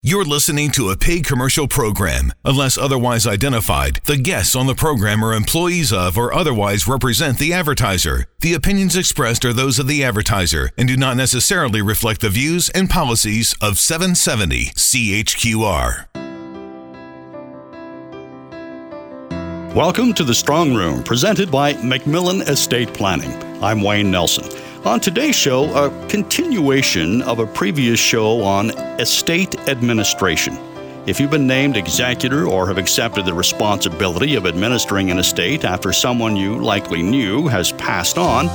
You're listening to a paid commercial program. Unless otherwise identified, the guests on the program are employees of or otherwise represent the advertiser. The opinions expressed are those of the advertiser and do not necessarily reflect the views and policies of 770 CHQR. Welcome to the Strong Room, presented by McMillan Estate Planning. I'm Wayne Nelson. On today's show, a continuation of a previous show on estate administration. If you've been named executor or have accepted the responsibility of administering an estate after someone you likely knew has passed on,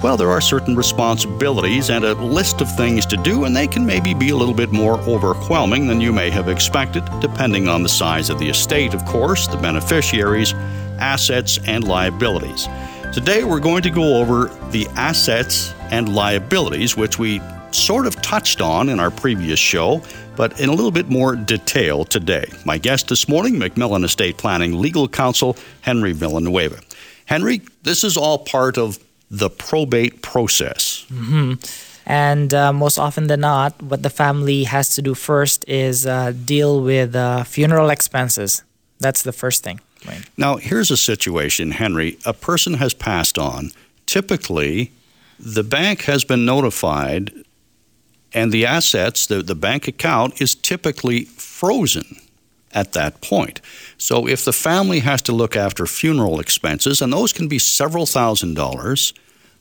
well, there are certain responsibilities and a list of things to do, and they can maybe be a little bit more overwhelming than you may have expected, depending on the size of the estate, of course, the beneficiaries, assets, and liabilities. Today, we're going to go over the assets and liabilities, which we sort of touched on in our previous show, but in a little bit more detail today. My guest this morning, McMillan Estate Planning Legal Counsel, Henry Villanueva. Henry, this is all part of the probate process. Mm-hmm. And uh, most often than not, what the family has to do first is uh, deal with uh, funeral expenses. That's the first thing. Right. Now, here's a situation, Henry. A person has passed on. Typically, the bank has been notified, and the assets, the, the bank account, is typically frozen at that point. So, if the family has to look after funeral expenses, and those can be several thousand dollars,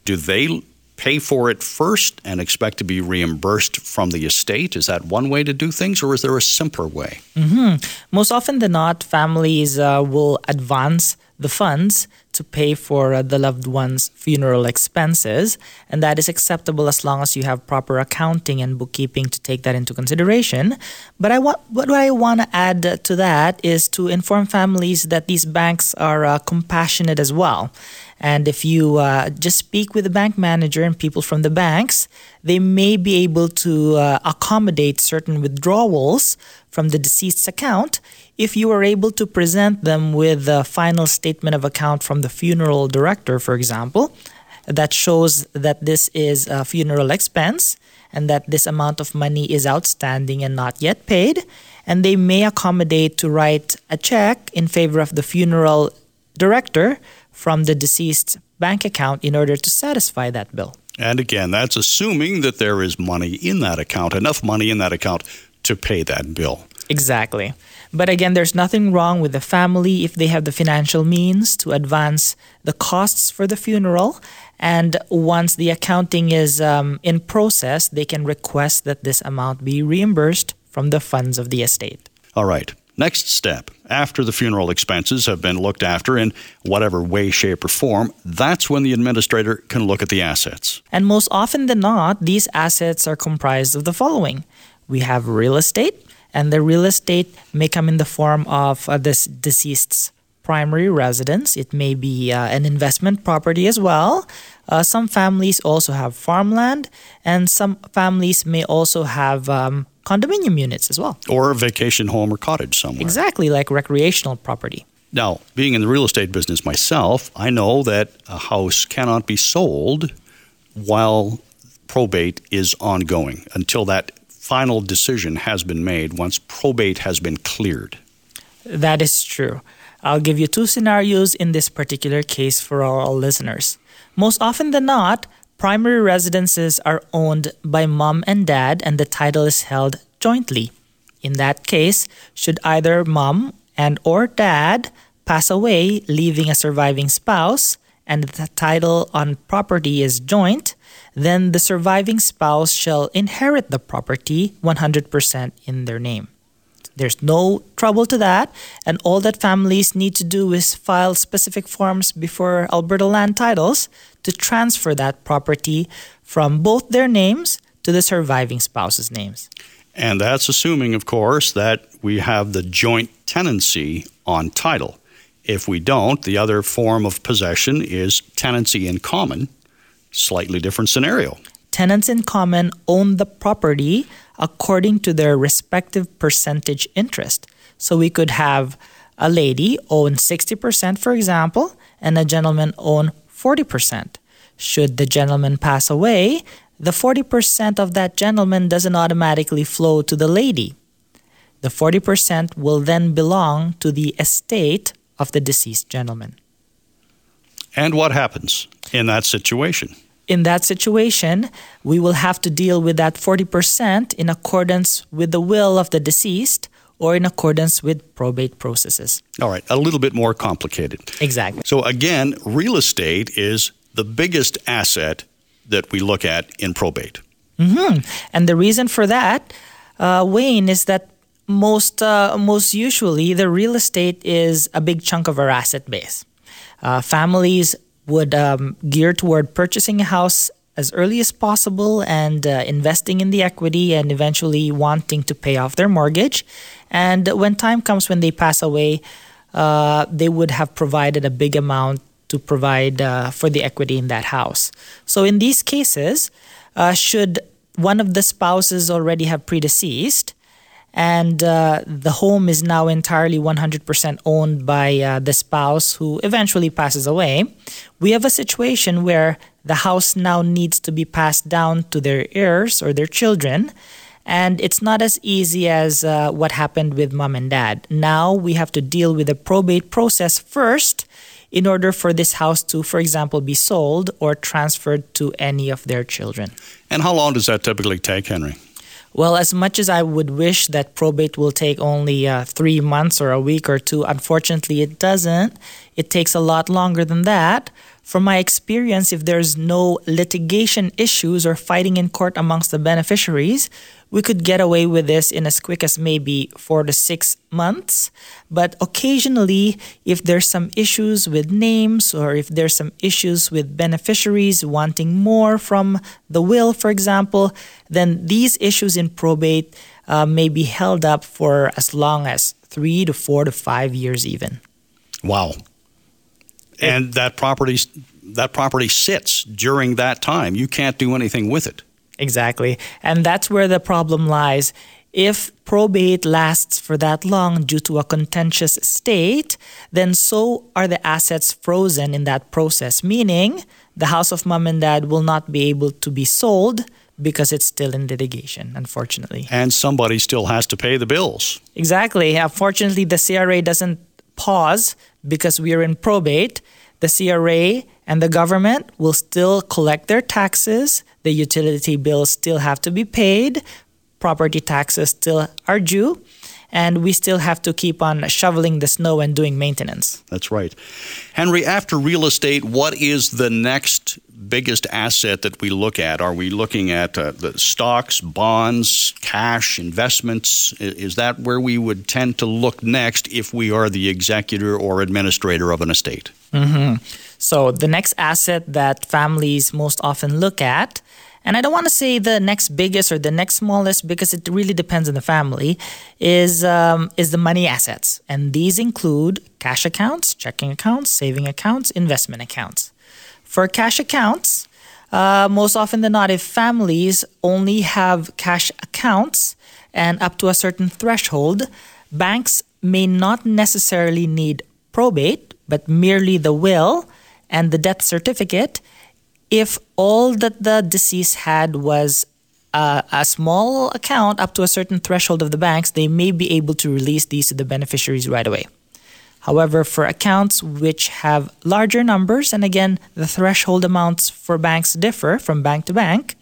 do they pay for it first and expect to be reimbursed from the estate? Is that one way to do things, or is there a simpler way? Mm-hmm. Most often than not, families uh, will advance the funds to pay for uh, the loved one's funeral expenses, and that is acceptable as long as you have proper accounting and bookkeeping to take that into consideration. But I want what I want to add to that is to inform families that these banks are uh, compassionate as well. And if you uh, just speak with the bank manager and people from the banks, they may be able to uh, accommodate certain withdrawals from the deceased's account if you are able to present them with the final statement of account from the funeral director, for example, that shows that this is a funeral expense and that this amount of money is outstanding and not yet paid. And they may accommodate to write a check in favor of the funeral director from the deceased's bank account in order to satisfy that bill. And again, that's assuming that there is money in that account, enough money in that account to pay that bill. Exactly. But again, there's nothing wrong with the family if they have the financial means to advance the costs for the funeral. And once the accounting is um, in process, they can request that this amount be reimbursed from the funds of the estate. All right. Next step, after the funeral expenses have been looked after in whatever way, shape, or form, that's when the administrator can look at the assets. And most often than not, these assets are comprised of the following we have real estate, and the real estate may come in the form of uh, this deceased's primary residence. It may be uh, an investment property as well. Uh, some families also have farmland, and some families may also have um, condominium units as well. Or a vacation home or cottage somewhere. Exactly, like recreational property. Now, being in the real estate business myself, I know that a house cannot be sold while probate is ongoing until that final decision has been made once probate has been cleared. That is true. I'll give you two scenarios in this particular case for our listeners. Most often than not, primary residences are owned by mom and dad and the title is held jointly. In that case, should either mom and or dad pass away leaving a surviving spouse and the title on property is joint, then the surviving spouse shall inherit the property 100% in their name. There's no trouble to that, and all that families need to do is file specific forms before Alberta Land Titles to transfer that property from both their names to the surviving spouse's names. And that's assuming, of course, that we have the joint tenancy on title. If we don't, the other form of possession is tenancy in common, slightly different scenario. Tenants in common own the property according to their respective percentage interest. So we could have a lady own 60%, for example, and a gentleman own 40%. Should the gentleman pass away, the 40% of that gentleman doesn't automatically flow to the lady. The 40% will then belong to the estate of the deceased gentleman. And what happens in that situation? In that situation, we will have to deal with that 40% in accordance with the will of the deceased or in accordance with probate processes. All right, a little bit more complicated. Exactly. So, again, real estate is the biggest asset that we look at in probate. Mm-hmm. And the reason for that, uh, Wayne, is that most uh, most usually the real estate is a big chunk of our asset base. Uh, families would um, gear toward purchasing a house as early as possible and uh, investing in the equity and eventually wanting to pay off their mortgage. And when time comes when they pass away, uh, they would have provided a big amount to provide uh, for the equity in that house. So in these cases, uh, should one of the spouses already have predeceased, and uh, the home is now entirely 100% owned by uh, the spouse who eventually passes away, we have a situation where the house now needs to be passed down to their heirs or their children. And it's not as easy as uh, what happened with mom and dad. Now we have to deal with the probate process first in order for this house to, for example, be sold or transferred to any of their children. And how long does that typically take, Henry? Well, as much as I would wish that probate will take only uh, three months or a week or two, unfortunately it doesn't. It takes a lot longer than that. From my experience, if there's no litigation issues or fighting in court amongst the beneficiaries, we could get away with this in as quick as maybe four to six months. But occasionally, if there's some issues with names or if there's some issues with beneficiaries wanting more from the will, for example, then these issues in probate uh, may be held up for as long as three to four to five years, even. Wow and that property that property sits during that time. You can't do anything with it. Exactly. And that's where the problem lies. If probate lasts for that long due to a contentious state, then so are the assets frozen in that process, meaning the house of mom and dad will not be able to be sold because it's still in litigation, unfortunately. And somebody still has to pay the bills. Exactly. Unfortunately, the CRA doesn't pause because we are in probate, the CRA and the government will still collect their taxes. The utility bills still have to be paid. Property taxes still are due. And we still have to keep on shoveling the snow and doing maintenance. That's right. Henry, after real estate, what is the next biggest asset that we look at? Are we looking at uh, the stocks, bonds, cash, investments? Is that where we would tend to look next if we are the executor or administrator of an estate? Mm-hmm. So, the next asset that families most often look at and I don't want to say the next biggest or the next smallest because it really depends on the family, is um, is the money assets, and these include cash accounts, checking accounts, saving accounts, investment accounts. For cash accounts, uh, most often than not, if families only have cash accounts and up to a certain threshold, banks may not necessarily need probate, but merely the will and the death certificate if all that the deceased had was uh, a small account up to a certain threshold of the banks, they may be able to release these to the beneficiaries right away. However, for accounts which have larger numbers, and again, the threshold amounts for banks differ from bank to bank,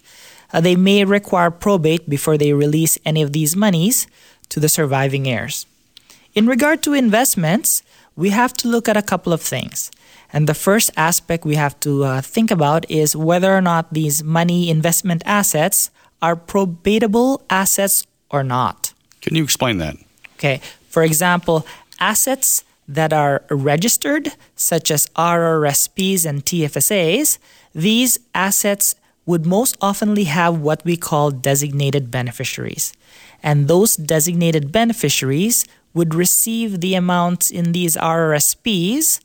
uh, they may require probate before they release any of these monies to the surviving heirs. In regard to investments, we have to look at a couple of things. And the first aspect we have to uh, think about is whether or not these money investment assets are probatable assets or not. Can you explain that? Okay. For example, assets that are registered, such as RRSPs and TFSAs, these assets would most oftenly have what we call designated beneficiaries. And those designated beneficiaries would receive the amounts in these RRSPs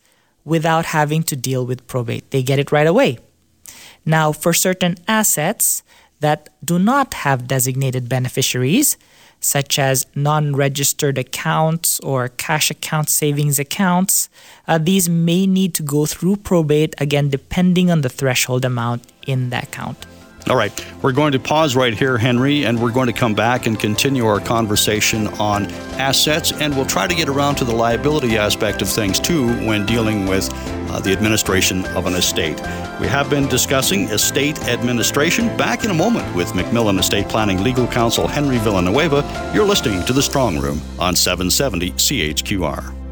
without having to deal with probate. They get it right away. Now, for certain assets that do not have designated beneficiaries, such as non registered accounts or cash account savings accounts, uh, these may need to go through probate again, depending on the threshold amount in the account. All right, we're going to pause right here, Henry, and we're going to come back and continue our conversation on assets, and we'll try to get around to the liability aspect of things too when dealing with uh, the administration of an estate. We have been discussing estate administration. Back in a moment with McMillan Estate Planning Legal Counsel Henry Villanueva. You're listening to The Strong Room on 770 CHQR.